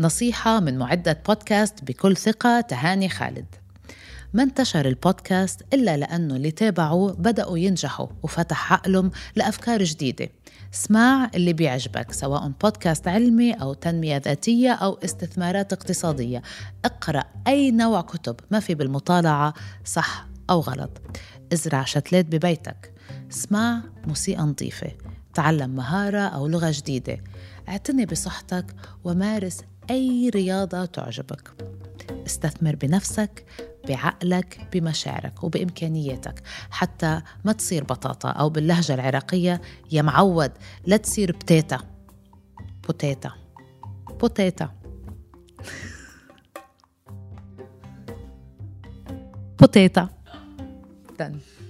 نصيحة من معدة بودكاست بكل ثقة تهاني خالد. ما انتشر البودكاست إلا لأنه اللي تابعوا بدأوا ينجحوا وفتح عقلهم لأفكار جديدة. اسمع اللي بيعجبك سواء بودكاست علمي أو تنمية ذاتية أو استثمارات اقتصادية. اقرأ أي نوع كتب ما في بالمطالعة صح أو غلط. ازرع شتلات ببيتك. اسمع موسيقى نظيفة. تعلم مهارة أو لغة جديدة. اعتني بصحتك ومارس أي رياضة تعجبك. استثمر بنفسك بعقلك بمشاعرك وبإمكانياتك حتى ما تصير بطاطا أو باللهجة العراقية يا معود لا تصير بتيتا. بوتيتا. بوتيتا. بوتيتا. Done.